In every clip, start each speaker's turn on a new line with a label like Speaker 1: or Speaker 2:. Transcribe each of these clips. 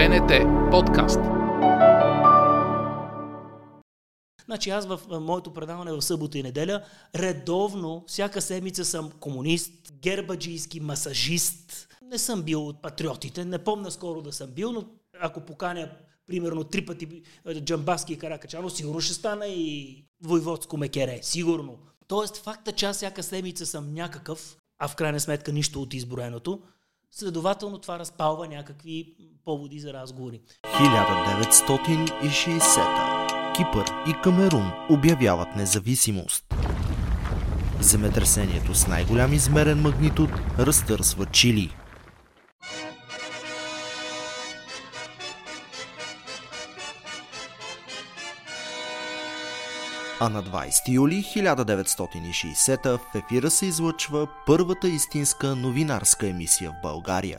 Speaker 1: БНТ подкаст.
Speaker 2: Значи аз в моето предаване в събота и неделя редовно, всяка седмица съм комунист, гербаджийски, масажист. Не съм бил от патриотите, не помня скоро да съм бил, но ако поканя примерно три пъти Джамбаски и Каракачано, сигурно ще стана и Войводско мекере, сигурно. Тоест факта, че аз всяка седмица съм някакъв, а в крайна сметка нищо от изброеното, следователно това разпалва някакви поводи за разговори.
Speaker 3: 1960 Кипър и Камерун обявяват независимост. Земетресението с най-голям измерен магнитуд разтърсва Чили. А на 20 юли 1960 в ефира се излъчва първата истинска новинарска емисия в България.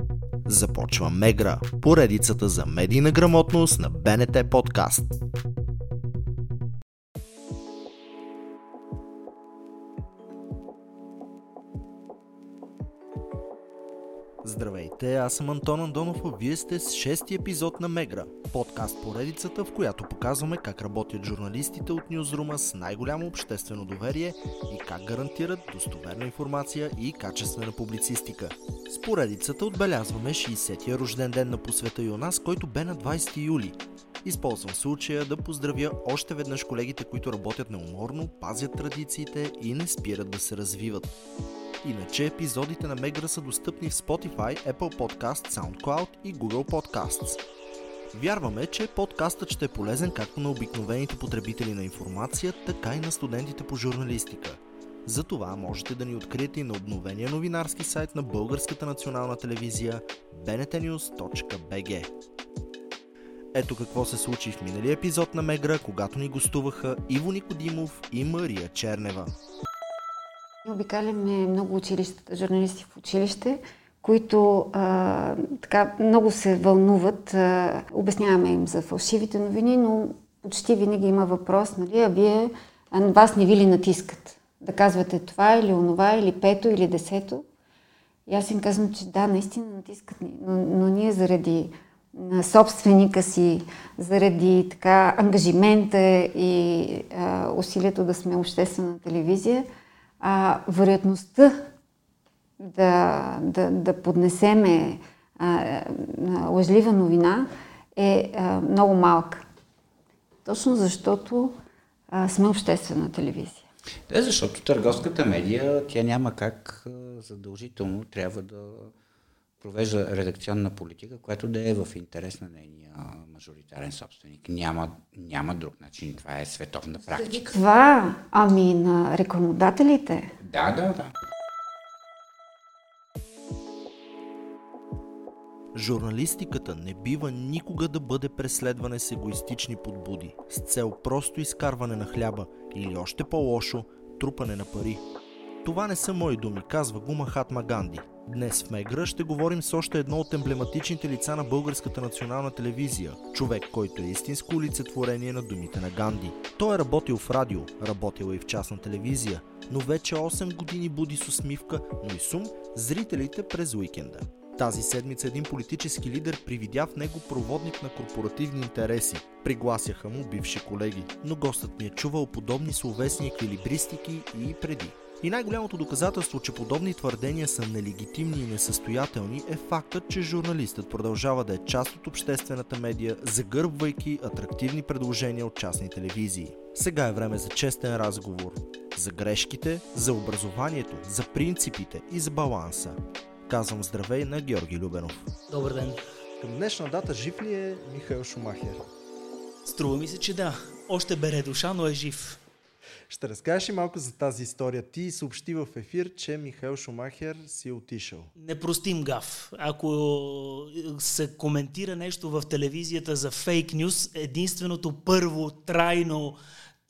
Speaker 3: Започва Мегра, поредицата за медийна грамотност на БНТ подкаст. Здравейте, аз съм Антон Андонов, а вие сте с шести епизод на Мегра, подкаст поредицата, в която показваме как работят журналистите от Ньюзрума с най-голямо обществено доверие и как гарантират достоверна информация и качествена публицистика. С поредицата отбелязваме 60-я рожден ден на посвета и у нас, който бе на 20 юли. Използвам случая да поздравя още веднъж колегите, които работят неуморно, пазят традициите и не спират да се развиват. Иначе епизодите на Мегра са достъпни в Spotify, Apple Podcast, SoundCloud и Google Podcasts. Вярваме, че подкастът ще е полезен както на обикновените потребители на информация, така и на студентите по журналистика. Затова можете да ни откриете и на обновения новинарски сайт на Българската национална телевизия bnetnews.bg. Ето какво се случи в миналия епизод на Мегра, когато ни гостуваха Иво Никодимов и Мария Чернева.
Speaker 4: Обикаляме много училищата, журналисти в училище, които а, така много се вълнуват. А, обясняваме им за фалшивите новини, но почти винаги има въпрос, нали, а вие, а вас не ви ли натискат? Да казвате това или онова, или пето, или десето. И аз им казвам, че да, наистина натискат ни, но, но ние заради на собственика си, заради така ангажимента и а, усилието да сме обществена телевизия, а, вероятността да, да, да поднесеме а, лъжлива новина е а, много малка. Точно защото а, сме обществена телевизия.
Speaker 5: Да, защото търговската медия, тя няма как задължително трябва да провежда редакционна политика, която да е в интерес на нейния мажоритарен собственик. Няма, няма друг начин. Това е световна практика.
Speaker 4: Това, ами на рекламодателите.
Speaker 5: Да, да, да.
Speaker 3: Журналистиката не бива никога да бъде преследване с егоистични подбуди, с цел просто изкарване на хляба или още по-лошо, трупане на пари. Това не са мои думи, казва го Махатма Ганди. Днес в Мегра ще говорим с още едно от емблематичните лица на Българската национална телевизия. Човек, който е истинско олицетворение на думите на Ганди. Той е работил в радио, работил и в частна телевизия, но вече 8 години буди с усмивка, но и сум зрителите през уикенда. Тази седмица един политически лидер привидя в него проводник на корпоративни интереси. Пригласяха му бивши колеги, но гостът ми е чувал подобни словесни еквилибристики и преди. И най-голямото доказателство, че подобни твърдения са нелегитимни и несъстоятелни е фактът, че журналистът продължава да е част от обществената медия, загърбвайки атрактивни предложения от частни телевизии. Сега е време за честен разговор. За грешките, за образованието, за принципите и за баланса. Казвам здравей на Георги Любенов.
Speaker 2: Добър ден.
Speaker 6: Към днешна дата жив ли е Михаил Шумахер?
Speaker 2: Струва ми се, че да. Още бере душа, но е жив.
Speaker 3: Ще разкажеш ли малко за тази история? Ти съобщи в ефир, че Михаил Шумахер си е отишъл.
Speaker 2: Непростим гаф. Ако се коментира нещо в телевизията за фейк нюс, единственото първо трайно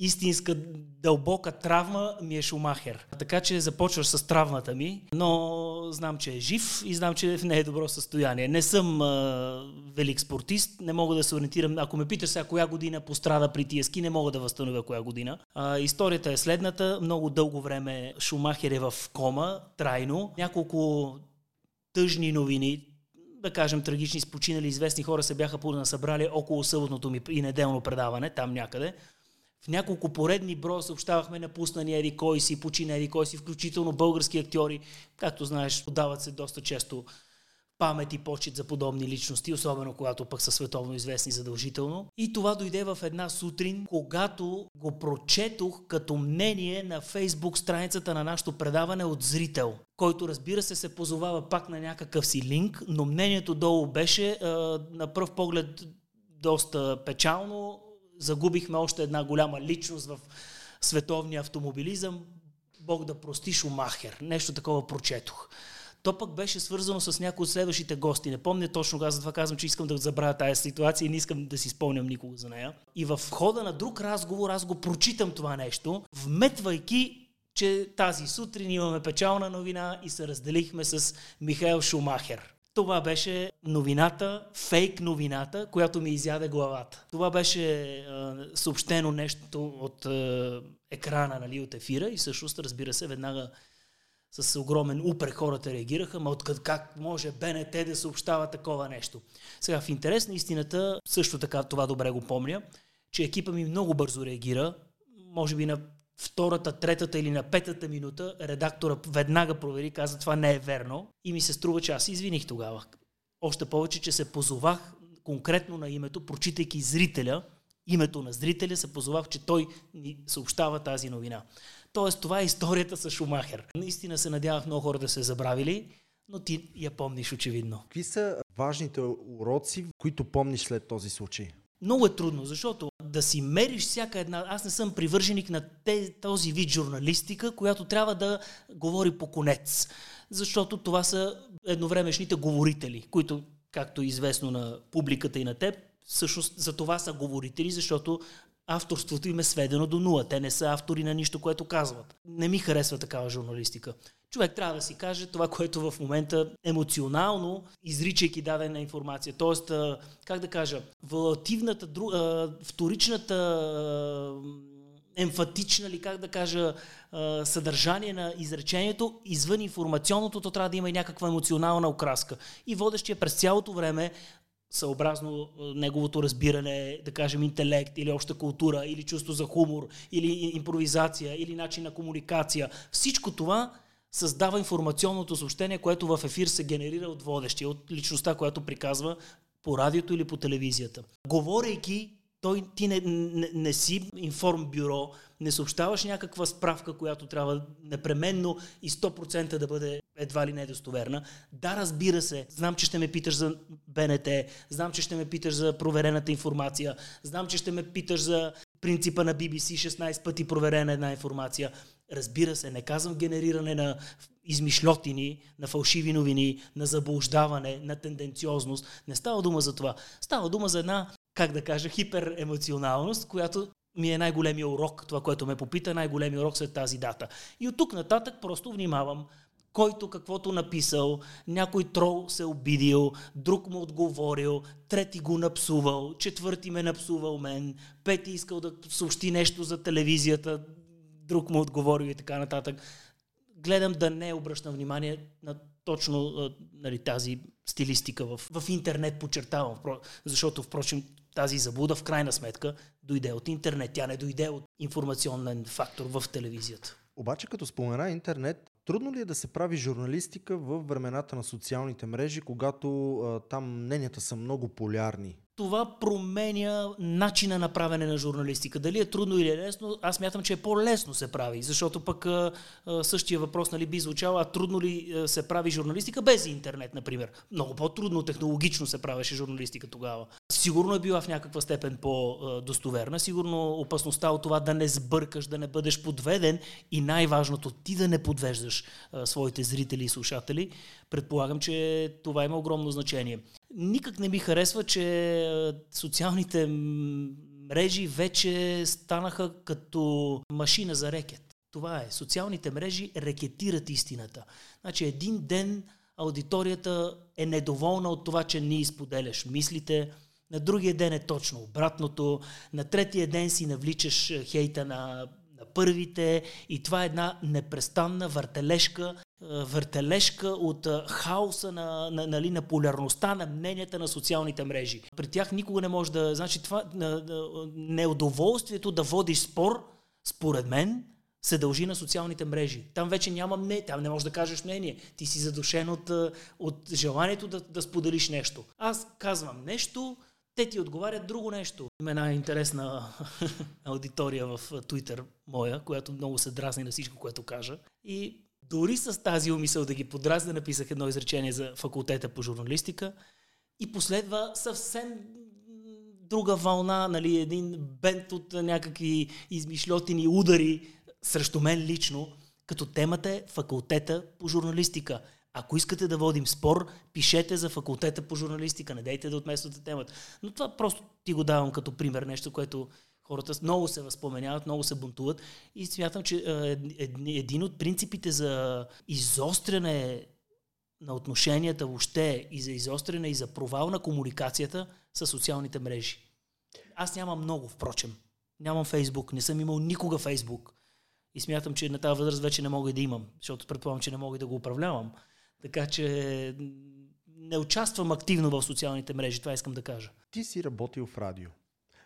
Speaker 2: истинска дълбока травма ми е Шумахер. Така че започваш с травмата ми, но знам, че е жив и знам, че е не е добро състояние. Не съм а, велик спортист, не мога да се ориентирам. Ако ме питаш сега коя година пострада при тия ски, не мога да възстановя коя година. А, историята е следната. Много дълго време Шумахер е в кома, трайно. Няколко тъжни новини, да кажем, трагични, спочинали известни хора се бяха събрали около съботното ми и неделно предаване, там някъде. В няколко поредни броя съобщавахме напуснани еди кой си, почина еди кой си, включително български актьори. Както знаеш, подават се доста често памет и почет за подобни личности, особено когато пък са световно известни задължително. И това дойде в една сутрин, когато го прочетох като мнение на фейсбук страницата на нашото предаване от зрител, който разбира се се позовава пак на някакъв си линк, но мнението долу беше е, на пръв поглед доста печално, загубихме още една голяма личност в световния автомобилизъм. Бог да прости Шумахер. Нещо такова прочетох. То пък беше свързано с някои от следващите гости. Не помня точно, аз затова казвам, че искам да забравя тази ситуация и не искам да си спомням никога за нея. И в хода на друг разговор аз го прочитам това нещо, вметвайки че тази сутрин имаме печална новина и се разделихме с Михаил Шумахер. Това беше новината, фейк новината, която ми изяде главата. Това беше е, съобщено нещо от е, екрана, нали, от ефира и всъщност, разбира се, веднага с огромен упрек хората реагираха, ма откъд как може БНТ да съобщава такова нещо. Сега в интерес на истината, също така това добре го помня, че екипа ми много бързо реагира, може би на втората, третата или на петата минута редактора веднага провери, каза това не е верно и ми се струва, че аз извиних тогава. Още повече, че се позовах конкретно на името, прочитайки зрителя, името на зрителя, се позовах, че той ни съобщава тази новина. Тоест, това е историята с Шумахер. Наистина се надявах много хора да се забравили, но ти я помниш очевидно.
Speaker 3: Какви са важните уроци, които помниш след този случай?
Speaker 2: Много е трудно, защото да си мериш всяка една... Аз не съм привърженик на този вид журналистика, която трябва да говори по конец. Защото това са едновремешните говорители, които, както е известно на публиката и на теб, всъщност за това са говорители, защото авторството им е сведено до нула. Те не са автори на нищо, което казват. Не ми харесва такава журналистика. Човек трябва да си каже това, което в момента емоционално, изричайки дадена информация. Тоест, как да кажа, волативната, вторичната емфатична ли, как да кажа, съдържание на изречението, извън информационното, то трябва да има и някаква емоционална окраска. И водещия през цялото време съобразно неговото разбиране, да кажем, интелект или обща култура, или чувство за хумор, или импровизация, или начин на комуникация. Всичко това създава информационното съобщение, което в ефир се генерира от водещия, от личността, която приказва по радиото или по телевизията. Говорейки той, ти не, не, не си информ бюро, не съобщаваш някаква справка, която трябва непременно и 100% да бъде едва ли недостоверна. Да, разбира се, знам, че ще ме питаш за БНТ, знам, че ще ме питаш за проверената информация, знам, че ще ме питаш за принципа на BBC 16 пъти проверена една информация. Разбира се, не казвам генериране на измишлетини, на фалшиви новини, на заблуждаване, на тенденциозност. Не става дума за това. Става дума за една как да кажа, хиперемоционалност, която ми е най-големия урок, това, което ме попита, най-големия урок след тази дата. И от тук нататък просто внимавам, който каквото написал, някой трол се обидил, друг му отговорил, трети го напсувал, четвърти ме напсувал мен, пети искал да съобщи нещо за телевизията, друг му отговорил и така нататък. Гледам да не обръщам внимание на точно нали, тази стилистика в, в интернет, подчертавам, защото впрочем тази заблуда в крайна сметка дойде от интернет, тя не дойде от информационен фактор в телевизията.
Speaker 3: Обаче като спомена интернет, трудно ли е да се прави журналистика в времената на социалните мрежи, когато а, там мненията са много полярни?
Speaker 2: Това променя начина на правене на журналистика. Дали е трудно или е лесно, аз мятам, че е по-лесно се прави, защото пък същия въпрос нали, би звучал, а трудно ли се прави журналистика без интернет, например. Много по-трудно технологично се правеше журналистика тогава. Сигурно е била в някаква степен по-достоверна, сигурно опасността от това да не сбъркаш, да не бъдеш подведен и най-важното ти да не подвеждаш своите зрители и слушатели, предполагам, че това има огромно значение. Никак не ми харесва, че социалните мрежи вече станаха като машина за рекет. Това е. Социалните мрежи рекетират истината. Значи един ден аудиторията е недоволна от това, че не изподеляш мислите, на другия ден е точно обратното, на третия ден си навличаш хейта на, на първите и това е една непрестанна въртележка въртележка от хаоса на, на, нали, на полярността на мненията на социалните мрежи. При тях никога не може да... Значи това неудоволствието да водиш спор, според мен, се дължи на социалните мрежи. Там вече няма мнение, там не можеш да кажеш мнение. Ти си задушен от, от желанието да, да споделиш нещо. Аз казвам нещо, те ти отговарят друго нещо. Има една интересна аудитория в Twitter моя, която много се дразни на всичко, което кажа. И дори с тази умисъл да ги подразна, написах едно изречение за факултета по журналистика и последва съвсем друга вълна, нали, един бент от някакви измишлетини удари срещу мен лично, като темата е факултета по журналистика. Ако искате да водим спор, пишете за факултета по журналистика, не дейте да отмествате темата. Но това просто ти го давам като пример, нещо, което Хората много се възпоменяват, много се бунтуват и смятам, че един от принципите за изостряне на отношенията въобще и за изостряне и за провал на комуникацията са социалните мрежи. Аз нямам много, впрочем. Нямам Фейсбук, не съм имал никога Фейсбук. И смятам, че на тази възраст вече не мога и да имам, защото предполагам, че не мога да го управлявам. Така че не участвам активно в социалните мрежи, това искам да кажа.
Speaker 3: Ти си работил в радио.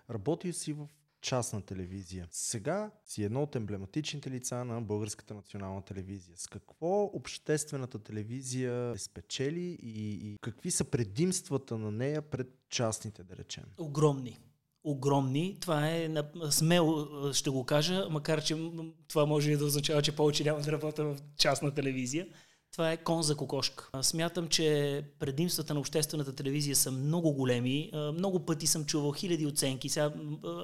Speaker 3: Работил си в частна телевизия. Сега си едно от емблематичните лица на Българската национална телевизия. С какво обществената телевизия е спечели и, и какви са предимствата на нея пред частните, да речем?
Speaker 2: Огромни огромни. Това е смело, ще го кажа, макар че това може и да означава, че повече няма да работя в частна телевизия. Това е кон за кокошка. Смятам, че предимствата на обществената телевизия са много големи. Много пъти съм чувал хиляди оценки. Сега,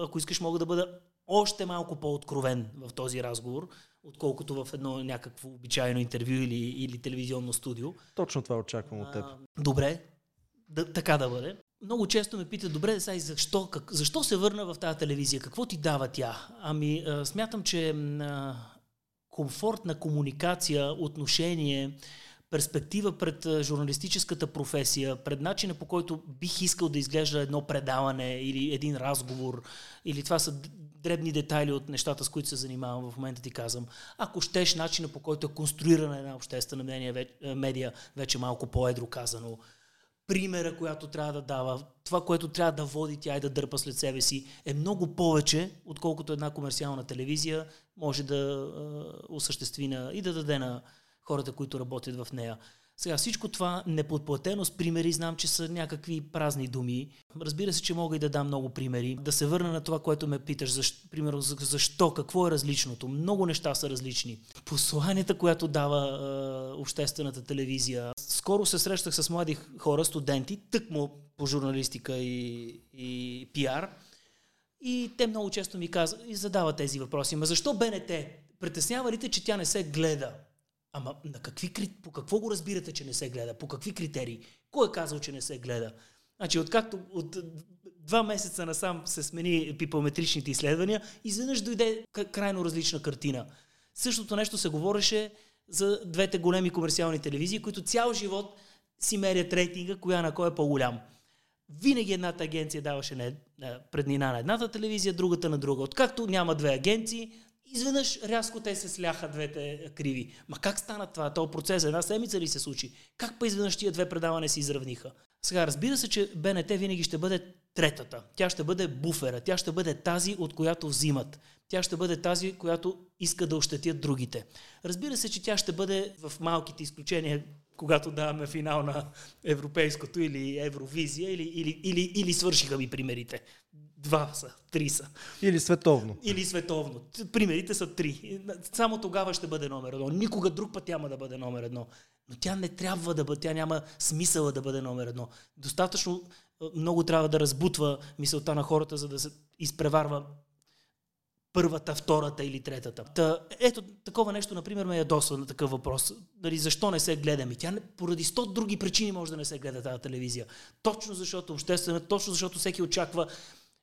Speaker 2: ако искаш, мога да бъда още малко по-откровен в този разговор, отколкото в едно някакво обичайно интервю или, или телевизионно студио.
Speaker 3: Точно това очаквам от теб.
Speaker 2: добре, да, така да бъде. Много често ме питат, добре, сега защо, как, защо се върна в тази телевизия? Какво ти дава тя? Ами, а, смятам, че а, комфортна комуникация, отношение, перспектива пред журналистическата професия, пред начина по който бих искал да изглежда едно предаване или един разговор, или това са дребни детайли от нещата, с които се занимавам в момента ти казвам. Ако щеш начина по който е конструирана една обществена медия, вече малко по-едро казано, примера, която трябва да дава, това, което трябва да води тя и да дърпа след себе си, е много повече, отколкото една комерциална телевизия може да е, осъществи на, и да даде на хората, които работят в нея. Сега всичко това неподплатено с примери, знам, че са някакви празни думи. Разбира се, че мога и да дам много примери. Да се върна на това, което ме питаш, защо, примерно защо, какво е различното. Много неща са различни. Посланията, която дава е, обществената телевизия. Скоро се срещах с млади хора, студенти, тъкмо по журналистика и, и пиар. И те много често ми казват и задават тези въпроси. Ма защо БНТ? Притеснява ли те, че тя не се гледа? Ама на какви, по какво го разбирате, че не се гледа? По какви критерии? Кой е казал, че не се гледа? Значи, откакто от два месеца насам се смени пипометричните изследвания, изведнъж дойде крайно различна картина. Същото нещо се говореше за двете големи комерциални телевизии, които цял живот си мерят рейтинга, коя на кой е по-голям. Винаги едната агенция даваше преднина на едната телевизия, другата на друга. Откакто няма две агенции, изведнъж рязко те се сляха двете криви. Ма как стана това? Този процес една седмица ли се случи? Как па изведнъж тия две предавания се изравниха? Сега, разбира се, че БНТ винаги ще бъде третата. Тя ще бъде буфера. Тя ще бъде тази, от която взимат. Тя ще бъде тази, която иска да ощетят другите. Разбира се, че тя ще бъде в малките изключения, когато даваме финал на Европейското или Евровизия, или, или, или, или свършиха ми примерите. Два са, три са.
Speaker 3: Или световно.
Speaker 2: Или световно. Примерите са три. Само тогава ще бъде номер едно. Никога друг път няма да бъде номер едно. Но тя не трябва да бъде, тя няма смисъла да бъде номер едно. Достатъчно много трябва да разбутва мисълта на хората, за да се изпреварва първата, втората или третата. Та, ето, такова нещо, например, ме ядосва на такъв въпрос. Дали, защо не се гледаме? Тя поради сто други причини може да не се гледа тази телевизия. Точно защото обществена, точно защото всеки очаква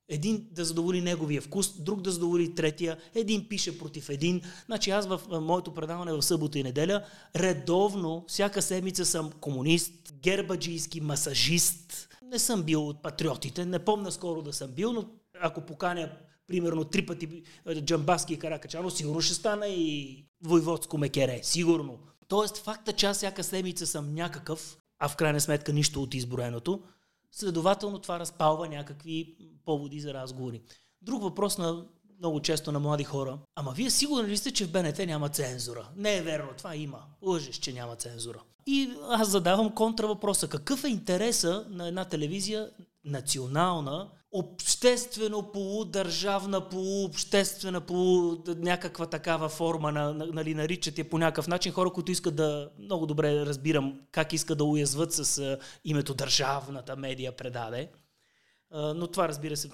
Speaker 2: един да задоволи неговия вкус, друг да задоволи третия, един пише против един. Значи аз в моето предаване в събота и неделя редовно, всяка седмица съм комунист, гербаджийски масажист. Не съм бил от патриотите, не помня скоро да съм бил, но ако поканя примерно три пъти Джамбаски и Каракачано, сигурно ще стана и Войводско мекере. Сигурно. Тоест факта, че аз всяка седмица съм някакъв, а в крайна сметка нищо от изброеното, следователно това разпалва някакви поводи за разговори. Друг въпрос на много често на млади хора. Ама вие сигурни ли сте, че в БНТ няма цензура? Не е верно, това има. Лъжеш, че няма цензура. И аз задавам контра въпроса. Какъв е интереса на една телевизия национална обществено полудържавна, полуобществена, полу някаква такава форма, на, нали, наричат я по някакъв начин, хора, които искат да, много добре разбирам как искат да уязват с а, името държавната медия предаде. А, но това, разбира се,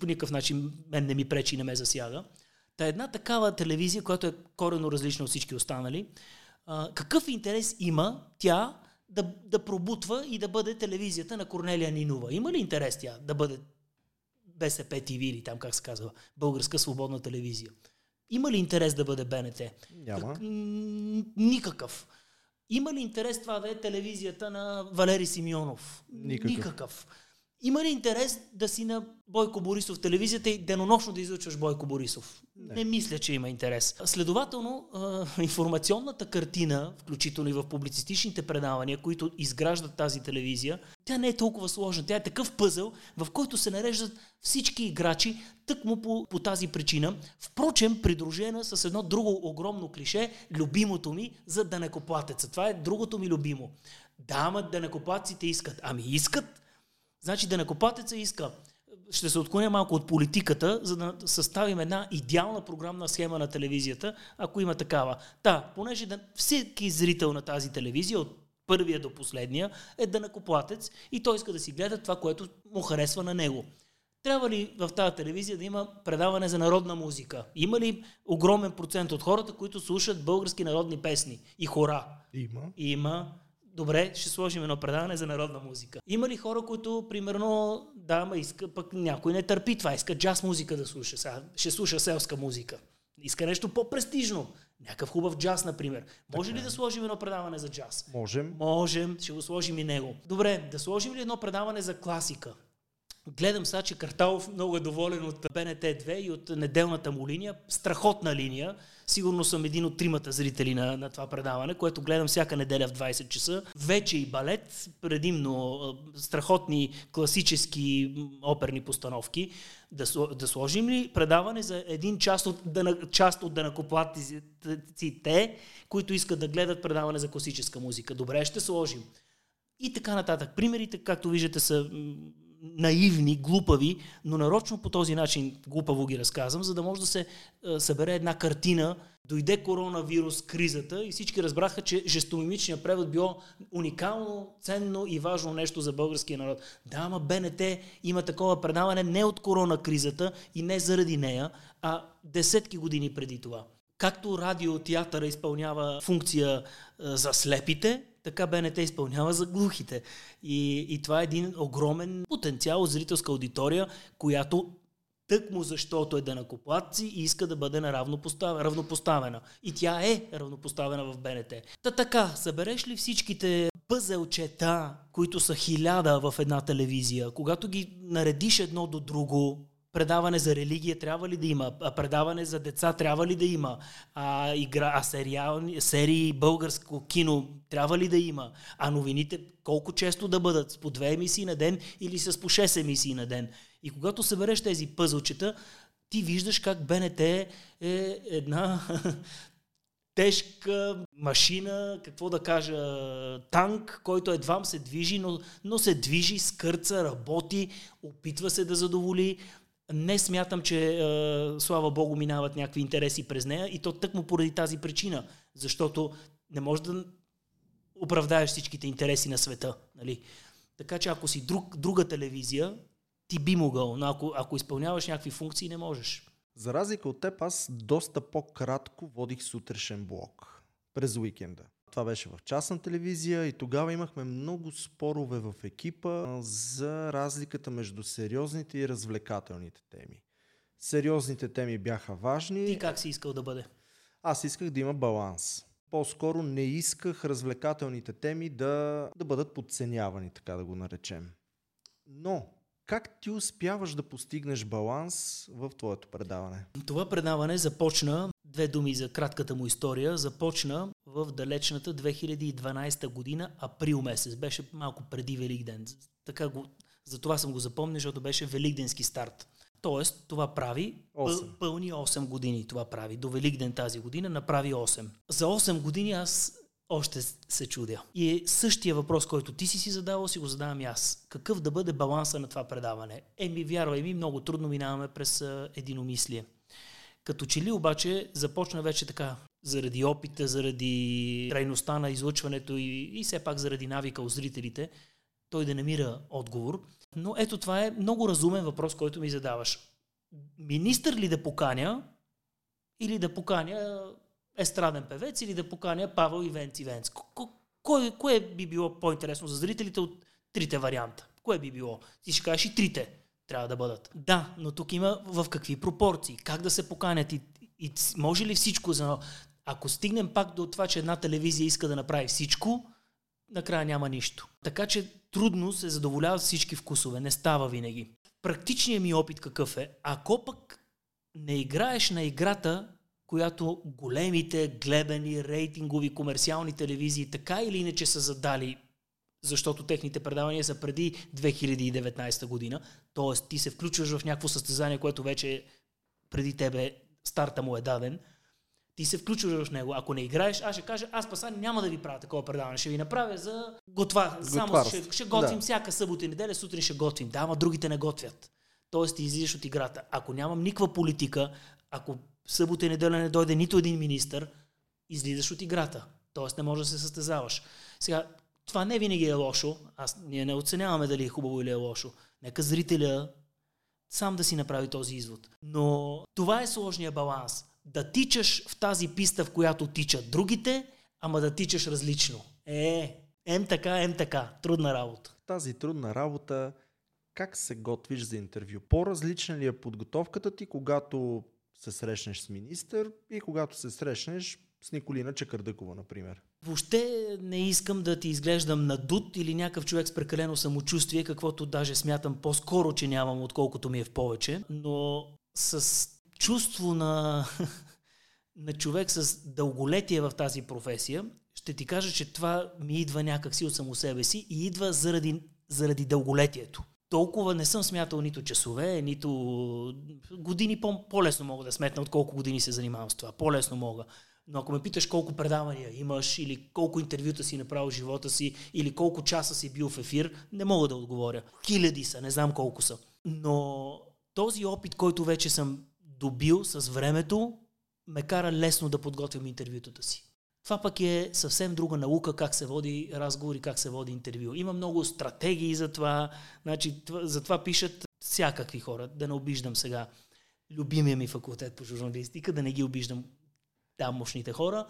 Speaker 2: по никакъв начин мен не ми пречи и не ме засяга. Та една такава телевизия, която е корено различна от всички останали, а, какъв интерес има тя да, да пробутва и да бъде телевизията на Корнелия Нинова. Има ли интерес тя да бъде БСП ТВ или там как се казва, Българска свободна телевизия? Има ли интерес да бъде БНТ?
Speaker 3: Няма. Как,
Speaker 2: никакъв. Има ли интерес това да е телевизията на Валери Симеонов?
Speaker 3: Никакъв.
Speaker 2: Никакъв. Има ли интерес да си на Бойко Борисов телевизията и денонощно да излъчваш Бойко Борисов? Не. не мисля, че има интерес. Следователно, информационната картина, включително и в публицистичните предавания, които изграждат тази телевизия, тя не е толкова сложна. Тя е такъв пъзъл, в който се нареждат всички играчи, тъкмо по, по тази причина. Впрочем, придружена с едно друго огромно клише, любимото ми за данекоплатеца. Това е другото ми любимо. Да, ама данекоплатците искат. Ами искат, Значи денакопатеца иска ще се отклоня малко от политиката, за да съставим една идеална програмна схема на телевизията, ако има такава. Та, понеже да, всеки зрител на тази телевизия, от първия до последния, е данакоплатец и той иска да си гледа това, което му харесва на него. Трябва ли в тази телевизия да има предаване за народна музика? Има ли огромен процент от хората, които слушат български народни песни и хора?
Speaker 3: Има.
Speaker 2: Има добре, ще сложим едно предаване за народна музика. Има ли хора, които, примерно, да, ма иска, пък някой не търпи това, иска джаз музика да слуша, сега ще слуша селска музика. Иска нещо по-престижно. Някакъв хубав джаз, например. Може така. ли да сложим едно предаване за джаз?
Speaker 3: Можем.
Speaker 2: Можем, ще го сложим и него. Добре, да сложим ли едно предаване за класика? Гледам сега, че Карталов много е доволен от БНТ 2 и от неделната му линия. Страхотна линия. Сигурно съм един от тримата зрители на, на това предаване, което гледам всяка неделя в 20 часа. Вече и балет, предимно страхотни класически оперни постановки. Да, да сложим ли предаване за един част от, част от данакоплатците, които искат да гледат предаване за класическа музика? Добре, ще сложим. И така нататък. Примерите, както виждате, са наивни, глупави, но нарочно по този начин глупаво ги разказвам, за да може да се е, събере една картина. Дойде коронавирус, кризата и всички разбраха, че жестомимичният превод било уникално, ценно и важно нещо за българския народ. Да, ама БНТ има такова предаване не от корона кризата и не заради нея, а десетки години преди това. Както радиотеатъра изпълнява функция е, за слепите, така БНТ изпълнява за глухите. И, и това е един огромен потенциал зрителска аудитория, която тъкмо защото е денакоплатци и иска да бъде равнопоставена. И тя е равнопоставена в БНТ. Та така, събереш ли всичките пъзелчета, които са хиляда в една телевизия, когато ги наредиш едно до друго, предаване за религия трябва ли да има, предаване за деца трябва ли да има, а, игра, а сериал, серии българско кино трябва ли да има, а новините колко често да бъдат, с по две емисии на ден или с по 6 емисии на ден. И когато събереш тези пъзълчета, ти виждаш как БНТ е една тежка машина, какво да кажа, танк, който едва се движи, но, но се движи, скърца, работи, опитва се да задоволи. Не смятам, че е, слава богу минават някакви интереси през нея и то тъкмо поради тази причина, защото не може да оправдаеш всичките интереси на света. Нали? Така че ако си друг, друга телевизия, ти би могъл, но ако, ако изпълняваш някакви функции, не можеш.
Speaker 3: За разлика от теб, аз доста по-кратко водих сутрешен блок през уикенда. Това беше в частна телевизия и тогава имахме много спорове в екипа за разликата между сериозните и развлекателните теми. Сериозните теми бяха важни.
Speaker 2: Ти как си искал да бъде?
Speaker 3: Аз исках да има баланс. По-скоро не исках развлекателните теми да, да бъдат подценявани, така да го наречем. Но как ти успяваш да постигнеш баланс в твоето предаване?
Speaker 2: Това предаване започна, две думи за кратката му история, започна в далечната 2012 година, април месец. Беше малко преди Великден. Така го, за това съм го запомнил, защото беше Великденски старт. Тоест, това прави 8. пълни 8 години. Това прави. До Великден тази година направи 8. За 8 години аз още се чудя. И е същия въпрос, който ти си си задавал, си го задавам и аз. Какъв да бъде баланса на това предаване? Еми, вярвай ми, много трудно минаваме през единомислие. Като че ли обаче започна вече така, заради опита, заради трайността на излъчването и, и все пак заради навика у зрителите, той да намира отговор. Но ето това е много разумен въпрос, който ми задаваш. Министър ли да поканя или да поканя естраден певец или да поканя Павел Ивенц Ивенц. Кое, кое би било по-интересно за зрителите от трите варианта? Кое би било? Ти ще кажеш и трите трябва да бъдат. Да, но тук има в какви пропорции, как да се поканят и, и може ли всичко за... Ако стигнем пак до това, че една телевизия иска да направи всичко, накрая няма нищо. Така че трудно се задоволяват всички вкусове, не става винаги. Практичният ми опит какъв е? Ако пък не играеш на играта, която големите гледани рейтингови комерциални телевизии така или иначе са задали, защото техните предавания са преди 2019 година, т.е. ти се включваш в някакво състезание, което вече преди тебе старта му е даден, ти се включваш в него. Ако не играеш, аз ще кажа, аз паса няма да ви правя такова предаване. Ще ви направя за готва. Само ще, ще готвим да. всяка събота и неделя, сутрин ще готвим. Да, ама другите не готвят. Тоест ти излизаш от играта. Ако нямам никаква политика, ако събота и неделя не дойде нито един министър, излизаш от играта. Тоест не можеш да се състезаваш. Сега, това не винаги е лошо. Аз, ние не оценяваме дали е хубаво или е лошо. Нека зрителя сам да си направи този извод. Но това е сложния баланс. Да тичаш в тази писта, в която тичат другите, ама да тичаш различно. Е, ем така, ем така. Трудна работа.
Speaker 3: Тази трудна работа, как се готвиш за интервю? По-различна ли е подготовката ти, когато се срещнеш с министър и когато се срещнеш с Николина Чекърдъкова, например.
Speaker 2: Въобще не искам да ти изглеждам надут или някакъв човек с прекалено самочувствие, каквото даже смятам по-скоро, че нямам, отколкото ми е в повече, но с чувство на, на човек с дълголетие в тази професия, ще ти кажа, че това ми идва някакси от само себе си и идва заради, заради дълголетието толкова не съм смятал нито часове, нито години по- по-лесно мога да сметна от колко години се занимавам с това. По-лесно мога. Но ако ме питаш колко предавания имаш, или колко интервюта си направил живота си, или колко часа си бил в ефир, не мога да отговоря. Хиляди са, не знам колко са. Но този опит, който вече съм добил с времето, ме кара лесно да подготвям интервютата си. Това пък е съвсем друга наука, как се води разговор и как се води интервю. Има много стратегии за това, значи, за това пишат всякакви хора, да не обиждам сега любимия ми факултет по журналистика, да не ги обиждам там мощните хора,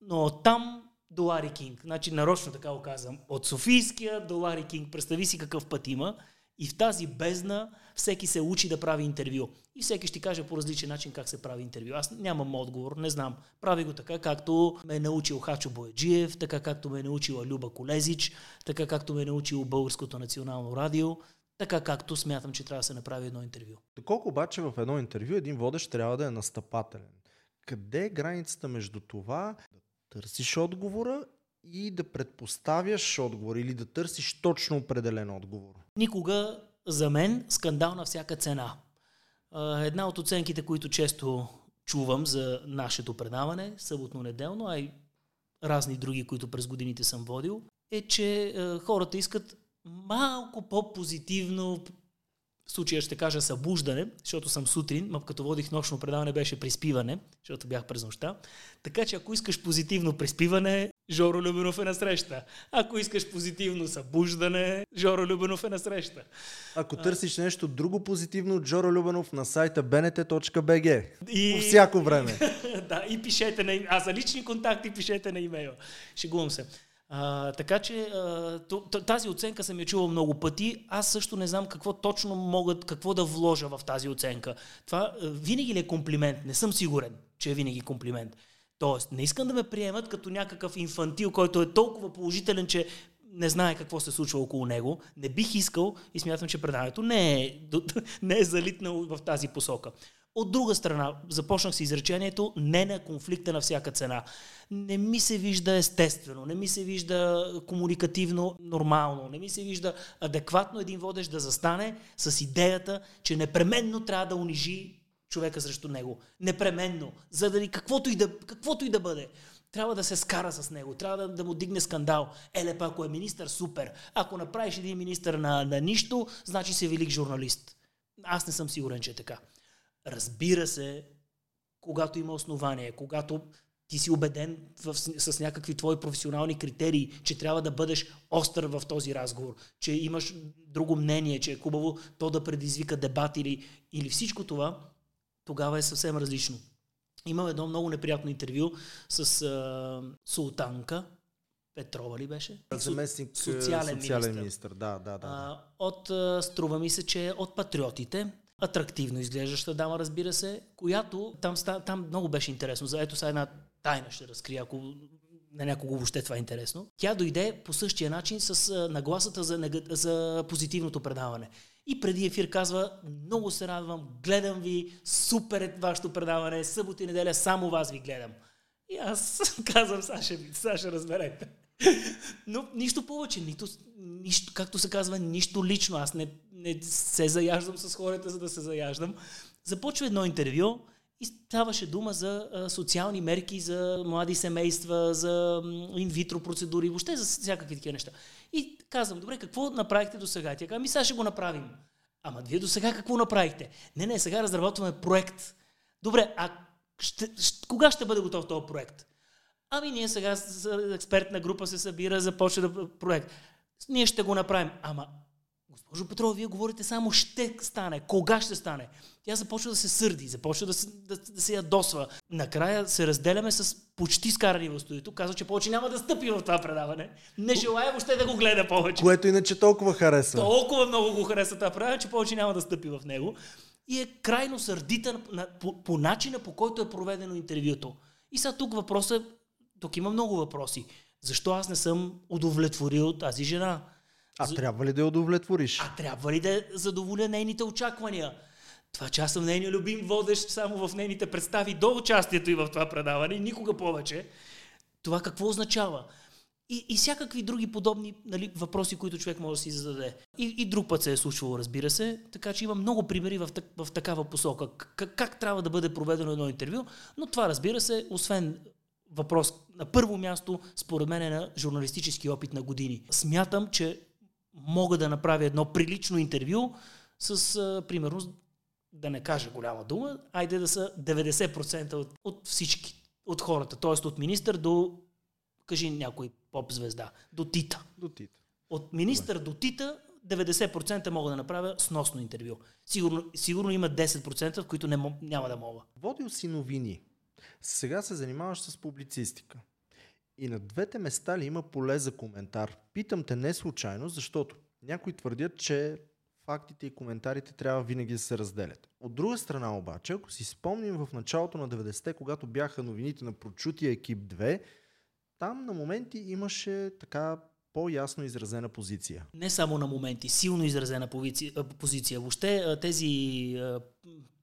Speaker 2: но там до Лари Кинг. Значи нарочно така го казвам. От Софийския до Лари Кинг. Представи си какъв път има. И в тази бездна всеки се учи да прави интервю. И всеки ще каже по различен начин как се прави интервю. Аз нямам отговор, не знам. Прави го така, както ме е научил Хачо Бояджиев, така както ме е научила Люба Колезич, така както ме е научил Българското национално радио, така както смятам, че трябва да се направи едно интервю.
Speaker 3: Доколко обаче в едно интервю един водещ трябва да е настъпателен? Къде е границата между това да търсиш отговора и да предпоставяш отговор или да търсиш точно определен отговор?
Speaker 2: Никога за мен скандал на всяка цена. Една от оценките, които често чувам за нашето предаване, съботно-неделно, а и разни други, които през годините съм водил, е, че хората искат малко по-позитивно, в случая ще кажа събуждане, защото съм сутрин, ма като водих нощно предаване беше приспиване, защото бях през нощта. Така че ако искаш позитивно приспиване, Жоро Любенов е насреща. Ако искаш позитивно събуждане, Жоро Любенов е насреща.
Speaker 3: Ако а... търсиш нещо друго позитивно от Жоро Любенов на сайта bnt.bg.
Speaker 2: И...
Speaker 3: По всяко време.
Speaker 2: да, и пишете на А за лични контакти пишете на имейла. Шегувам се. А, така че а, тази оценка съм я чувал много пъти. Аз също не знам какво точно могат, какво да вложа в тази оценка. Това а, винаги ли е комплимент? Не съм сигурен, че е винаги комплимент. Тоест, не искам да ме приемат като някакъв инфантил, който е толкова положителен, че не знае какво се случва около него. Не бих искал и смятам, че предаването не е, не е залитнало в тази посока. От друга страна, започнах с изречението не на конфликта на всяка цена. Не ми се вижда естествено, не ми се вижда комуникативно нормално, не ми се вижда адекватно един водещ да застане с идеята, че непременно трябва да унижи човека срещу него. Непременно. За да каквото и да, каквото и да бъде. Трябва да се скара с него, трябва да, да му дигне скандал. Еле па, ако е министър, супер. Ако направиш един министър на, на нищо, значи си велик журналист. Аз не съм сигурен, че е така. Разбира се, когато има основание, когато ти си убеден в, с някакви твои професионални критерии, че трябва да бъдеш остър в този разговор, че имаш друго мнение, че е хубаво то да предизвика дебат или, или всичко това, тогава е съвсем различно. Имам едно много неприятно интервю с а, Султанка, Петрова ли беше?
Speaker 3: Заместник социален, социален министр. Да, да, да.
Speaker 2: А, от, струва ми се, че от патриотите атрактивно изглеждаща дама, разбира се, която там, там много беше интересно. За ето сега една тайна ще разкрия, ако на някого въобще това е интересно. Тя дойде по същия начин с нагласата за, нег... за позитивното предаване. И преди ефир казва, много се радвам, гледам ви, супер е вашето предаване, събота и неделя само вас ви гледам. И аз казвам, Саша, Саша разберете. Но нищо повече, нито, нищо, както се казва, нищо лично. Аз не, не се заяждам с хората, за да се заяждам. Започва едно интервю и ставаше дума за социални мерки, за млади семейства, за инвитро процедури, въобще за всякакви такива неща. И казвам, добре, какво направихте до сега? Тя казва, ми сега ще го направим. Ама вие до сега какво направихте? Не, не, сега разработваме проект. Добре, а ще, ще, кога ще бъде готов този проект? Ами ние сега с експертна група се събира, започва да проект. Ние ще го направим. Ама, госпожо Петрова, вие говорите само ще стане. Кога ще стане? Тя започва да се сърди, започва да се, да, да се ядосва. Накрая се разделяме с почти скарани в студиото. Казва, че повече няма да стъпи в това предаване. Не желая въобще да го гледа повече.
Speaker 3: Което иначе толкова харесва.
Speaker 2: Толкова много го харесва това предаване, че повече няма да стъпи в него. И е крайно сърдита на, по, по начина, по който е проведено интервюто. И сега тук въпросът тук има много въпроси. Защо аз не съм удовлетворил тази жена?
Speaker 3: А За... трябва ли да я удовлетвориш?
Speaker 2: А трябва ли да задоволя нейните очаквания? Това, че аз съм нейния любим водещ само в нейните представи до участието и в това предаване, никога повече. Това какво означава? И, и всякакви други подобни нали, въпроси, които човек може да си зададе. И, и друг път се е случвало, разбира се. Така че има много примери в, в такава посока. Как, как трябва да бъде проведено едно интервю. Но това, разбира се, освен въпрос на първо място, според мен е на журналистически опит на години. Смятам, че мога да направя едно прилично интервю с, а, примерно, да не кажа голяма дума, айде да са 90% от, от всички, от хората. Т.е. от министър до, кажи някой поп-звезда, до Тита.
Speaker 3: До Тита.
Speaker 2: От министър Добре. до Тита 90% мога да направя сносно интервю. Сигурно, сигурно има 10%, в които не, няма да мога.
Speaker 3: Водил си новини. Сега се занимаваш с публицистика. И на двете места ли има поле за коментар? Питам те не случайно, защото някои твърдят, че фактите и коментарите трябва винаги да се разделят. От друга страна обаче, ако си спомним в началото на 90-те, когато бяха новините на прочутия екип 2, там на моменти имаше така по-ясно изразена позиция.
Speaker 2: Не само на моменти, силно изразена позиция. Въобще тези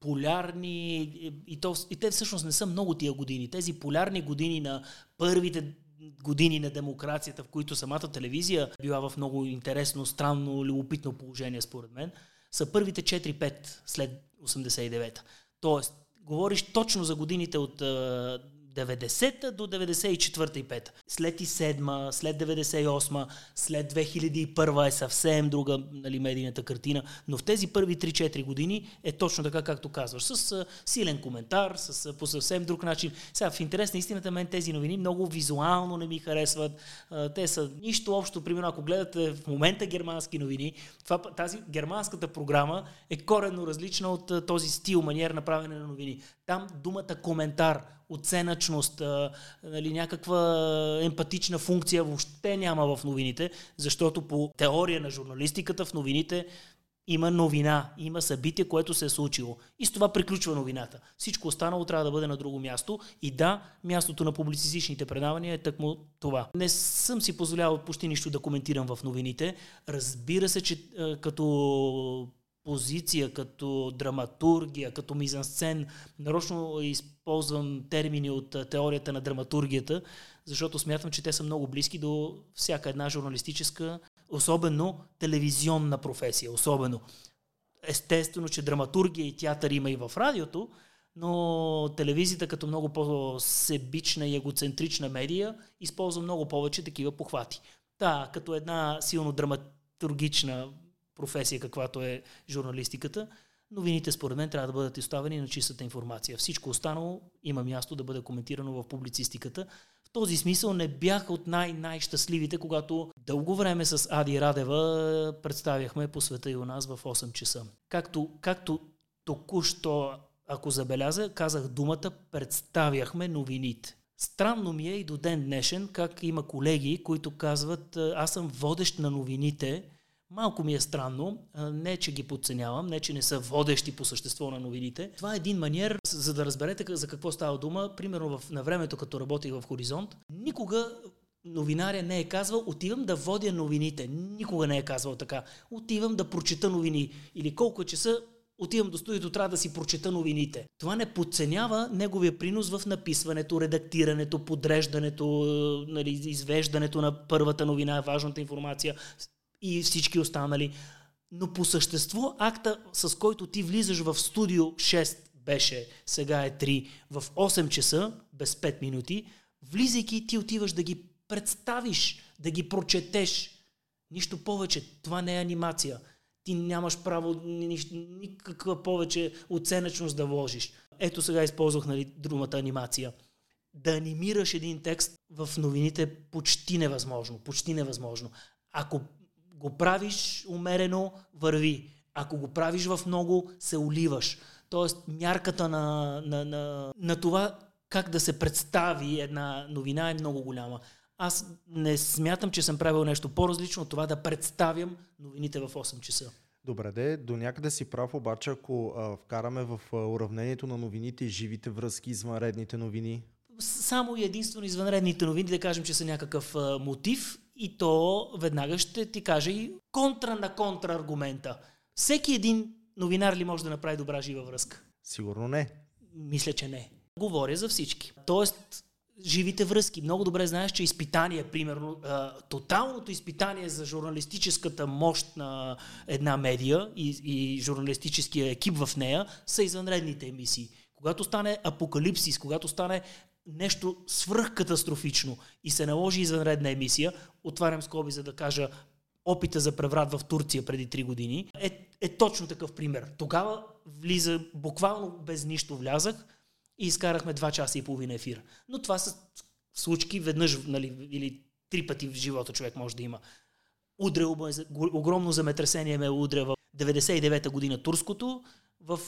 Speaker 2: полярни, и, то, и те всъщност не са много тия години, тези полярни години на първите години на демокрацията, в които самата телевизия била в много интересно, странно, любопитно положение, според мен, са първите 4-5 след 89-та. Тоест, говориш точно за годините от 90-та до 94-та и 5 След и 7 след 98 след 2001 е съвсем друга нали, медийната картина, но в тези първи 3-4 години е точно така, както казваш, с силен коментар, с, по съвсем друг начин. Сега, в интерес на истината, мен тези новини много визуално не ми харесват. Те са нищо общо, примерно, ако гледате в момента германски новини, това, тази германската програма е коренно различна от този стил, маниер на правене на новини. Там думата коментар, оценъчност, нали, някаква емпатична функция въобще няма в новините, защото по теория на журналистиката в новините има новина, има събитие, което се е случило. И с това приключва новината. Всичко останало трябва да бъде на друго място. И да, мястото на публицистичните предавания е тъкмо това. Не съм си позволявал почти нищо да коментирам в новините. Разбира се, че като позиция, като драматургия, като мизансцен. Нарочно използвам термини от теорията на драматургията, защото смятам, че те са много близки до всяка една журналистическа, особено телевизионна професия. Особено. Естествено, че драматургия и театър има и в радиото, но телевизията като много по-себична и егоцентрична медия използва много повече такива похвати. Да, като една силно драматургична професия, каквато е журналистиката, новините според мен трябва да бъдат изставени на чистата информация. Всичко останало има място да бъде коментирано в публицистиката. В този смисъл не бях от най-най-щастливите, когато дълго време с Ади Радева представяхме по света и у нас в 8 часа. Както, както току-що, ако забеляза, казах думата, представяхме новините. Странно ми е и до ден днешен как има колеги, които казват, аз съм водещ на новините, Малко ми е странно, не че ги подценявам, не че не са водещи по същество на новините. Това е един маниер, за да разберете за какво става дума. Примерно в, на времето, като работих в Хоризонт, никога новинаря не е казвал, отивам да водя новините. Никога не е казвал така. Отивам да прочета новини. Или колко е часа, отивам до студиото, трябва да си прочета новините. Това не подценява неговия принос в написването, редактирането, подреждането, нали, извеждането на първата новина, важната информация, и всички останали. Но по същество акта, с който ти влизаш в студио 6 беше, сега е 3, в 8 часа, без 5 минути, влизайки ти отиваш да ги представиш, да ги прочетеш. Нищо повече. Това не е анимация. Ти нямаш право никаква повече оценъчност да вложиш. Ето сега използвах нали, думата анимация. Да анимираш един текст в новините е почти невъзможно. Почти невъзможно. Ако го правиш умерено, върви. Ако го правиш в много, се оливаш. Тоест, мярката на, на, на, на това как да се представи една новина е много голяма. Аз не смятам, че съм правил нещо по-различно от това да представям новините в 8 часа.
Speaker 3: Добре, де, до някъде си прав, обаче ако а, вкараме в а, уравнението на новините живите връзки, извънредните новини.
Speaker 2: Само и единствено извънредните новини, да кажем, че са някакъв а, мотив и то веднага ще ти каже и контра на контра аргумента. Всеки един новинар ли може да направи добра жива връзка?
Speaker 3: Сигурно не.
Speaker 2: Мисля, че не. Говоря за всички. Тоест, живите връзки. Много добре знаеш, че изпитание, примерно, тоталното изпитание за журналистическата мощ на една медия и, и журналистическия екип в нея са извънредните емисии. Когато стане апокалипсис, когато стане нещо свръхкатастрофично и се наложи извънредна емисия, отварям скоби за да кажа опита за преврат в Турция преди 3 години, е, е точно такъв пример. Тогава влиза, буквално без нищо влязах и изкарахме 2 часа и половина ефир. Но това са случки веднъж нали, или три пъти в живота човек може да има. Удряло, огромно земетресение ме удря в 99-та година турското, в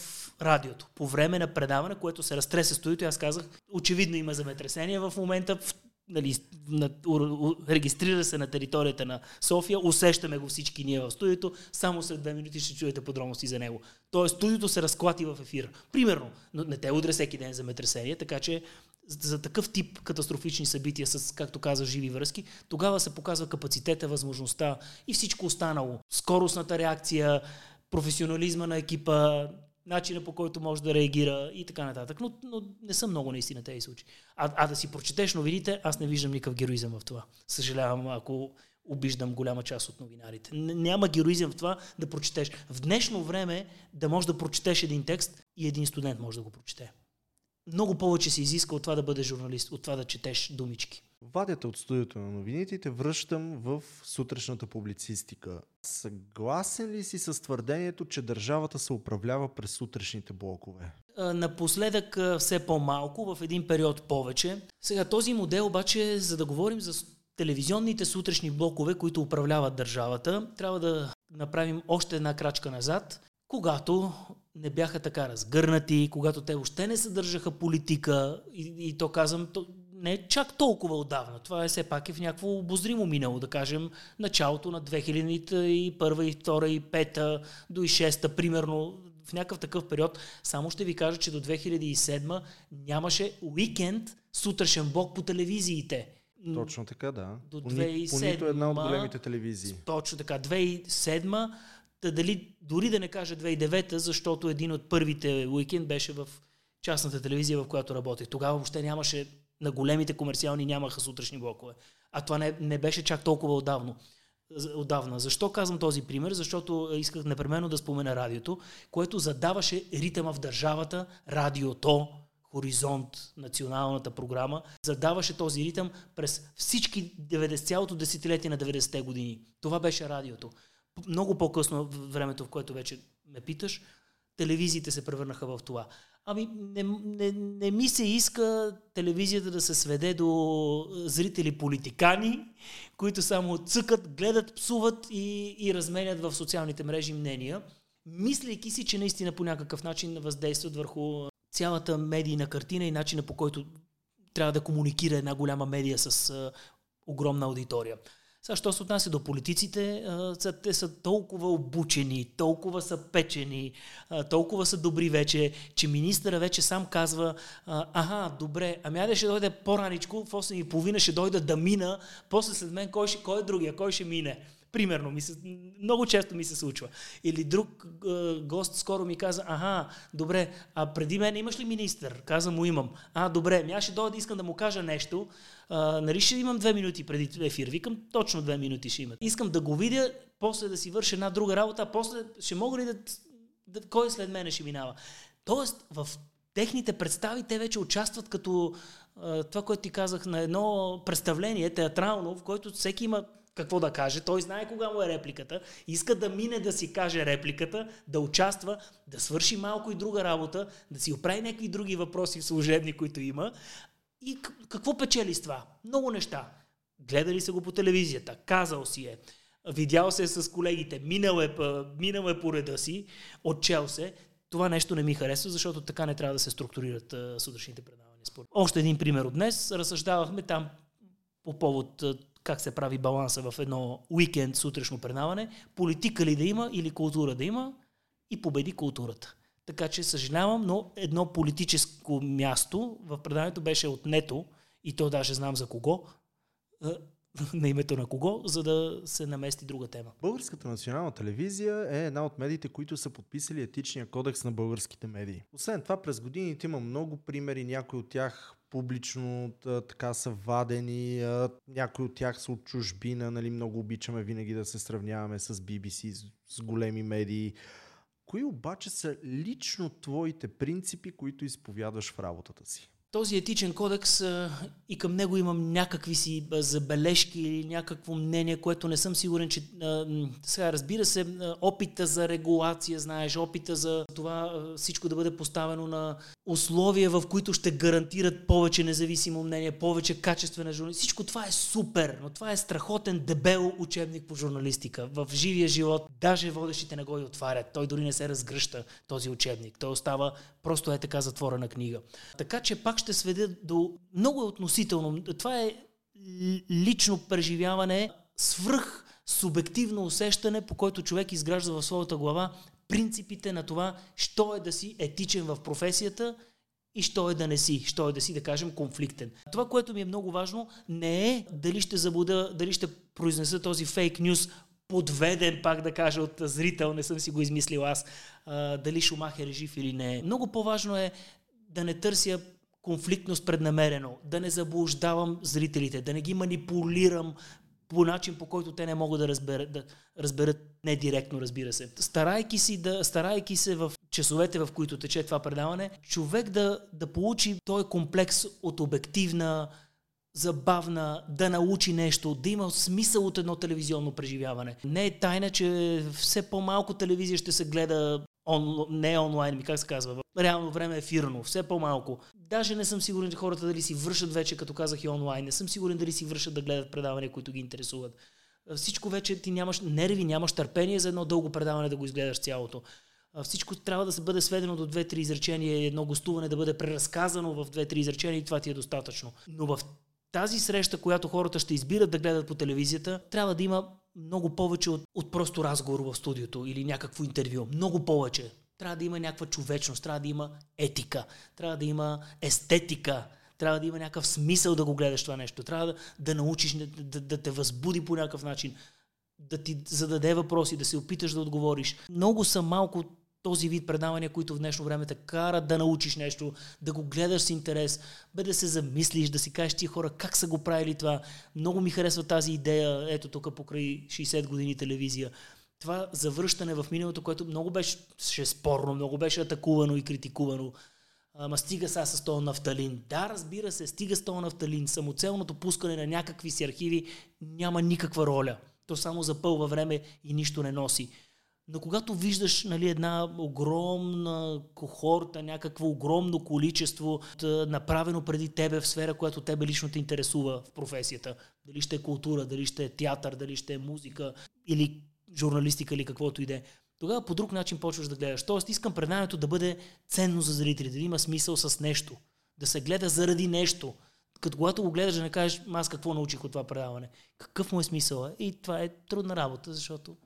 Speaker 2: радиото, по време на предаване, което се разтресе студиото, аз казах, очевидно има земетресение в момента, в, нали, на, у, у, регистрира се на територията на София, усещаме го всички ние в студиото, само след две минути ще чуете подробности за него. Тоест, студиото се разклати в ефир. Примерно, но не те удря всеки ден земетресение, така че за такъв тип катастрофични събития с, както каза, живи връзки, тогава се показва капацитета, възможността и всичко останало. Скоростната реакция, професионализма на екипа, начина по който може да реагира и така нататък. Но, но не са много наистина тези случаи. А, а да си прочетеш новините, аз не виждам никакъв героизъм в това. Съжалявам, ако обиждам голяма част от новинарите. Няма героизъм в това да прочетеш. В днешно време да можеш да прочетеш един текст и един студент може да го прочете. много повече се изиска от това да бъде журналист, от това да четеш думички.
Speaker 3: Вадята от студиото на новините и те връщам в сутрешната публицистика. Съгласен ли си с твърдението, че държавата се управлява през сутрешните блокове?
Speaker 2: Напоследък все по-малко, в един период повече. Сега този модел обаче, за да говорим за телевизионните сутрешни блокове, които управляват държавата, трябва да направим още една крачка назад, когато не бяха така разгърнати, когато те въобще не съдържаха политика и, и то казвам, то не е чак толкова отдавна. Това е все пак е в някакво обозримо минало, да кажем, началото на 2000-та и първа и втора и пета до и шеста, примерно в някакъв такъв период. Само ще ви кажа, че до 2007 нямаше уикенд сутрешен блок по телевизиите.
Speaker 3: Точно така, да.
Speaker 2: До
Speaker 3: по, ни, по нито една от големите телевизии.
Speaker 2: Точно така. 2007 да дали, дори да не кажа 2009, защото един от първите уикенд беше в частната телевизия, в която работех. Тогава въобще нямаше, на големите комерциални нямаха сутрешни блокове. А това не, не беше чак толкова отдавно. Отдавна. Защо казвам този пример? Защото исках непременно да спомена радиото, което задаваше ритъма в държавата, радиото, Хоризонт, националната програма, задаваше този ритъм през всички 90, цялото десетилетие на 90-те години. Това беше радиото много по-късно времето, в което вече ме питаш, телевизиите се превърнаха в това. Ами не, не, не ми се иска телевизията да се сведе до зрители политикани, които само цъкат, гледат, псуват и, и разменят в социалните мрежи мнения, мислейки си, че наистина по някакъв начин въздействат върху цялата медийна картина и начина по който трябва да комуникира една голяма медия с огромна аудитория. Сега, що се отнася до политиците, те са толкова обучени, толкова са печени, толкова са добри вече, че министъра вече сам казва, ага, добре, ами айде ще дойде по-раничко, в 8.30 ще дойде да мина, после след мен кой, ще, кой е другия, кой ще мине. Примерно, ми се, много често ми се случва. Или друг е, гост скоро ми каза, ага, добре, а преди мен имаш ли министър? Каза му имам. А, добре, ми аз ще дойда да искам да му кажа нещо. А, нали ще имам две минути преди ефир? Викам, точно две минути ще имат. Искам да го видя, после да си върша една друга работа, а после ще мога ли да, да кой след мене ще минава? Тоест, в техните представи те вече участват като това, което ти казах, на едно представление театрално, в което всеки има какво да каже. Той знае кога му е репликата. Иска да мине да си каже репликата, да участва, да свърши малко и друга работа, да си оправи някакви други въпроси в служебни, които има. И какво печели с това? Много неща. Гледали се го по телевизията, казал си е, видял се с колегите, минал е, минал е по реда си, отчел се. Това нещо не ми харесва, защото така не трябва да се структурират сутрешните предавания. Още един пример от днес. Разсъждавахме там по повод как се прави баланса в едно уикенд сутрешно предаване, политика ли да има или култура да има и победи културата. Така че съжалявам, но едно политическо място в предаването беше отнето, и то даже знам за кого, на името на кого, за да се намести друга тема.
Speaker 3: Българската национална телевизия е една от медиите, които са подписали етичния кодекс на българските медии. Освен това, през годините има много примери, някои от тях публично така са вадени, някои от тях са от чужбина, нали, много обичаме винаги да се сравняваме с BBC, с, с големи медии. Кои обаче са лично твоите принципи, които изповядваш в работата си?
Speaker 2: Този етичен кодекс и към него имам някакви си забележки или някакво мнение, което не съм сигурен, че сега разбира се, опита за регулация, знаеш, опита за това всичко да бъде поставено на условия, в които ще гарантират повече независимо мнение, повече качествена журналистика. Всичко това е супер, но това е страхотен, дебел учебник по журналистика. В живия живот даже водещите не го и отварят. Той дори не се разгръща този учебник. Той остава просто е така затворена книга. Така че пак ще сведе до много относително. Това е лично преживяване, свръх субективно усещане, по който човек изгражда в своята глава принципите на това, що е да си етичен в професията и що е да не си, що е да си, да кажем, конфликтен. Това, което ми е много важно, не е дали ще забуда, дали ще произнеса този фейк нюз подведен, пак да кажа, от зрител, не съм си го измислил аз, а, дали Шумахер е жив или не. Много по-важно е да не търся конфликтност преднамерено, да не заблуждавам зрителите, да не ги манипулирам по начин, по който те не могат да разберат, да разберат не директно, разбира се. Старайки, си да, старайки се в часовете, в които тече това предаване, човек да, да получи този комплекс от обективна, забавна, да научи нещо, да има смисъл от едно телевизионно преживяване. Не е тайна, че все по-малко телевизия ще се гледа он, не онлайн, ми как се казва, в реално време ефирно, все по-малко. Даже не съм сигурен, че хората дали си вършат вече, като казах и онлайн, не съм сигурен дали си вършат да гледат предавания, които ги интересуват. Всичко вече ти нямаш нерви, нямаш търпение за едно дълго предаване да го изгледаш цялото. Всичко трябва да се бъде сведено до две-три изречения, едно гостуване да бъде преразказано в две-три изречения и това ти е достатъчно. Но в тази среща, която хората ще избират да гледат по телевизията, трябва да има много повече от, от просто разговор в студиото или някакво интервю. Много повече. Трябва да има някаква човечност, трябва да има етика, трябва да има естетика, трябва да има някакъв смисъл да го гледаш това нещо, трябва да, да научиш, да, да, да те възбуди по някакъв начин, да ти зададе въпроси, да се опиташ да отговориш. Много са малко този вид предавания, които в днешно време те карат да научиш нещо, да го гледаш с интерес, бе да се замислиш, да си кажеш ти хора как са го правили това. Много ми харесва тази идея, ето тук покрай 60 години телевизия. Това завръщане в миналото, което много беше спорно, много беше атакувано и критикувано. Ама стига сега с този нафталин. Да, разбира се, стига с този нафталин. Самоцелното пускане на някакви си архиви няма никаква роля. То само запълва време и нищо не носи. Но когато виждаш нали, една огромна кохорта, някакво огромно количество направено преди тебе в сфера, която тебе лично те интересува в професията, дали ще е култура, дали ще е театър, дали ще е музика или журналистика или каквото и да е, тогава по друг начин почваш да гледаш. Тоест искам предаването да бъде ценно за зрителите, да има смисъл с нещо, да се гледа заради нещо. Като когато го гледаш да не кажеш, аз какво научих от това предаване. Какъв му е смисъл? И това е трудна работа, защото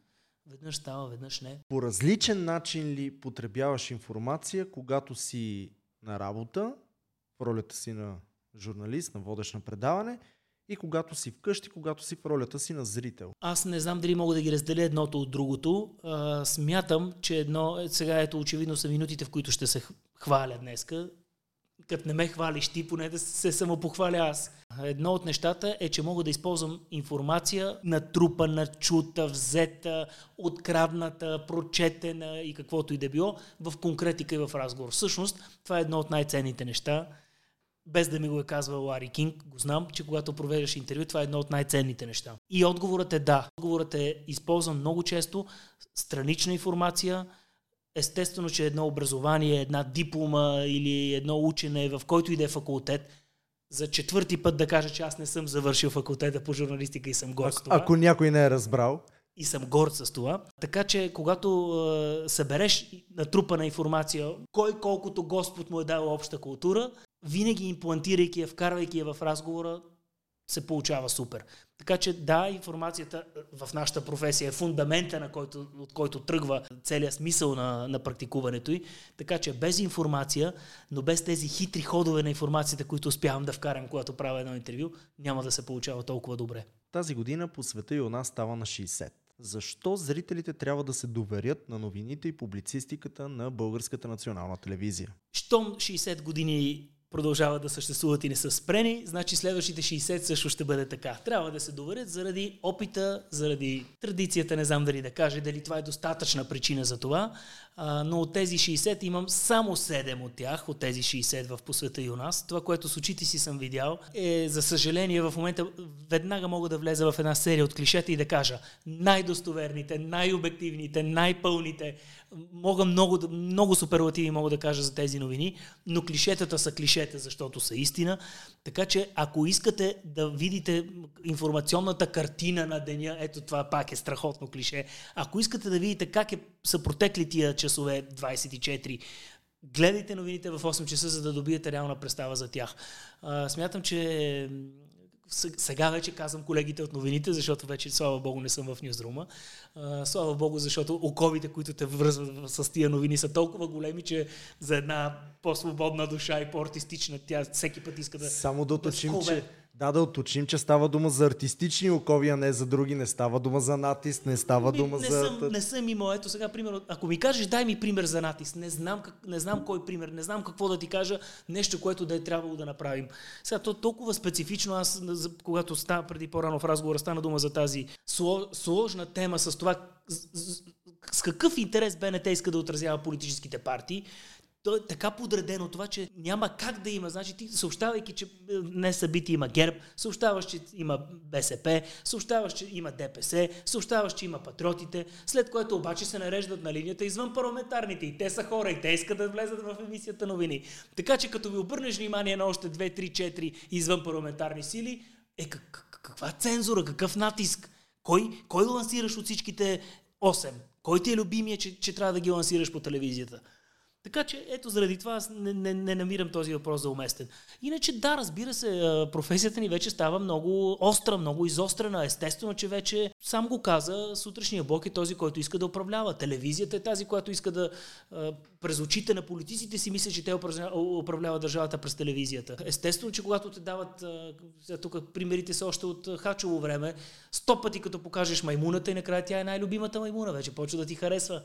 Speaker 2: Веднъж става, веднъж не.
Speaker 3: По различен начин ли потребяваш информация, когато си на работа, в ролята си на журналист, на водещ на предаване, и когато си вкъщи, когато си в ролята си на зрител.
Speaker 2: Аз не знам дали мога да ги разделя едното от другото. А, смятам, че едно, сега ето очевидно са минутите, в които ще се хваля днеска като не ме хвалиш ти, поне да се самопохваля аз. Едно от нещата е, че мога да използвам информация натрупана, чута, взета, открадната, прочетена и каквото и да било в конкретика и в разговор. Всъщност, това е едно от най-ценните неща. Без да ми го е казвал Лари Кинг, го знам, че когато провеждаш интервю, това е едно от най-ценните неща. И отговорът е да. Отговорът е използвам много често странична информация, естествено, че едно образование, една диплома или едно учене в който и да е факултет, за четвърти път да кажа, че аз не съм завършил факултета по журналистика и съм горд с това.
Speaker 3: Ако някой не е разбрал.
Speaker 2: И съм горд с това. Така че, когато е, събереш натрупана информация, кой колкото Господ му е дал обща култура, винаги имплантирайки я, вкарвайки я в разговора, се получава супер. Така че да, информацията е, в нашата професия е фундамента, на който, от който тръгва целият смисъл на, на практикуването й. Така че без информация, но без тези хитри ходове на информацията, които успявам да вкарам, когато правя едно интервю, няма да се получава толкова добре.
Speaker 3: Тази година по света и у нас става на 60. Защо зрителите трябва да се доверят на новините и публицистиката на Българската национална телевизия?
Speaker 2: Щом 60 години продължават да съществуват и не са спрени, значи следващите 60 също ще бъде така. Трябва да се доверят заради опита, заради традицията, не знам дали да кажа, дали това е достатъчна причина за това, а, но от тези 60 имам само 7 от тях, от тези 60 в посвета и у нас. Това, което с очите си съм видял, е, за съжаление, в момента веднага мога да влеза в една серия от клишета и да кажа най-достоверните, най-обективните, най-пълните. Мога много, много суперлативи мога да кажа за тези новини, но клишетата са клишета, защото са истина. Така че, ако искате да видите информационната картина на деня, ето това пак е страхотно клише, ако искате да видите как е, са протекли тия часове 24, гледайте новините в 8 часа, за да добиете реална представа за тях. А, смятам, че сега вече казвам колегите от новините, защото вече, слава богу, не съм в нюзрума. Слава богу, защото оковите, които те връзват с тия новини са толкова големи, че за една по-свободна душа и по-артистична тя всеки път иска да...
Speaker 3: Само да уточним, да че да, да уточним, че става дума за артистични окови, а не за други. Не става дума за натиск, не става
Speaker 2: не,
Speaker 3: дума
Speaker 2: не
Speaker 3: за...
Speaker 2: Съм, не съм имал. Ето сега, пример. Ако ми кажеш, дай ми пример за натиск. Не знам, как, не знам кой пример, не знам какво да ти кажа, нещо, което да е трябвало да направим. Сега, то толкова специфично, аз, когато става преди по-рано в разговора, стана дума за тази сложна тема с това с какъв интерес БНТ иска да отразява политическите партии, то е така подредено това, че няма как да има. Значи ти съобщавайки, че не събитие има ГЕРБ, съобщаваш, че има БСП, съобщаваш, че има ДПС, съобщаваш, че има патриотите, след което обаче се нареждат на линията извън парламентарните. И те са хора, и те искат да влезат в емисията новини. Така че като ви обърнеш внимание на още 2, 3, 4 извън парламентарни сили, е как, каква цензура, какъв натиск? Кой, кой лансираш от всичките 8? Кой ти е любимия, че, че трябва да ги лансираш по телевизията? Така че ето заради това аз не, не, не намирам този въпрос за уместен. Иначе да, разбира се, професията ни вече става много остра, много изострена. Естествено, че вече сам го каза, сутрешния блок е този, който иска да управлява. Телевизията е тази, която иска да през очите на политиците си мисля, че те управляват държавата през телевизията. Естествено, че когато те дават, тук примерите са още от хачово време, сто пъти като покажеш маймуната и накрая тя е най-любимата маймуна, вече почва да ти харесва.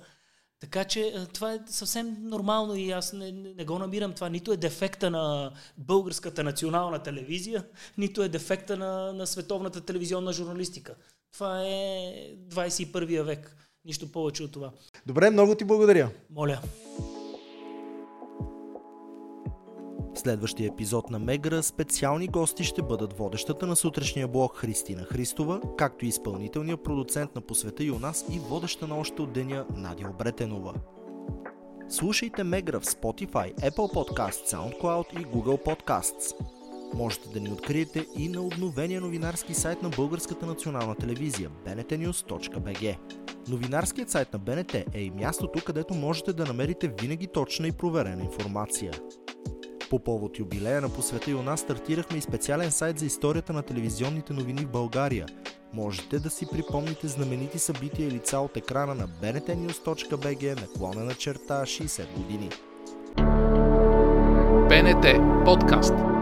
Speaker 2: Така че е, това е съвсем нормално и аз не, не го намирам. Това нито е дефекта на българската национална телевизия, нито е дефекта на, на световната телевизионна журналистика. Това е 21 век. Нищо повече от това.
Speaker 3: Добре, много ти благодаря.
Speaker 2: Моля.
Speaker 3: Следващия епизод на Мегра специални гости ще бъдат водещата на сутрешния блог Христина Христова, както и изпълнителният продуцент на Посвета и у нас и водеща на още от деня Надя Обретенова. Слушайте Мегра в Spotify, Apple Podcasts, SoundCloud и Google Podcasts. Можете да ни откриете и на обновения новинарски сайт на Българската национална телевизия bnetnews.bg. Новинарският сайт на БНТ е и мястото, където можете да намерите винаги точна и проверена информация. По повод юбилея на Посвета и у нас стартирахме и специален сайт за историята на телевизионните новини в България. Можете да си припомните знаменити събития и лица от екрана на bnetnews.bg наклона на черта 60 години.
Speaker 1: БНТ подкаст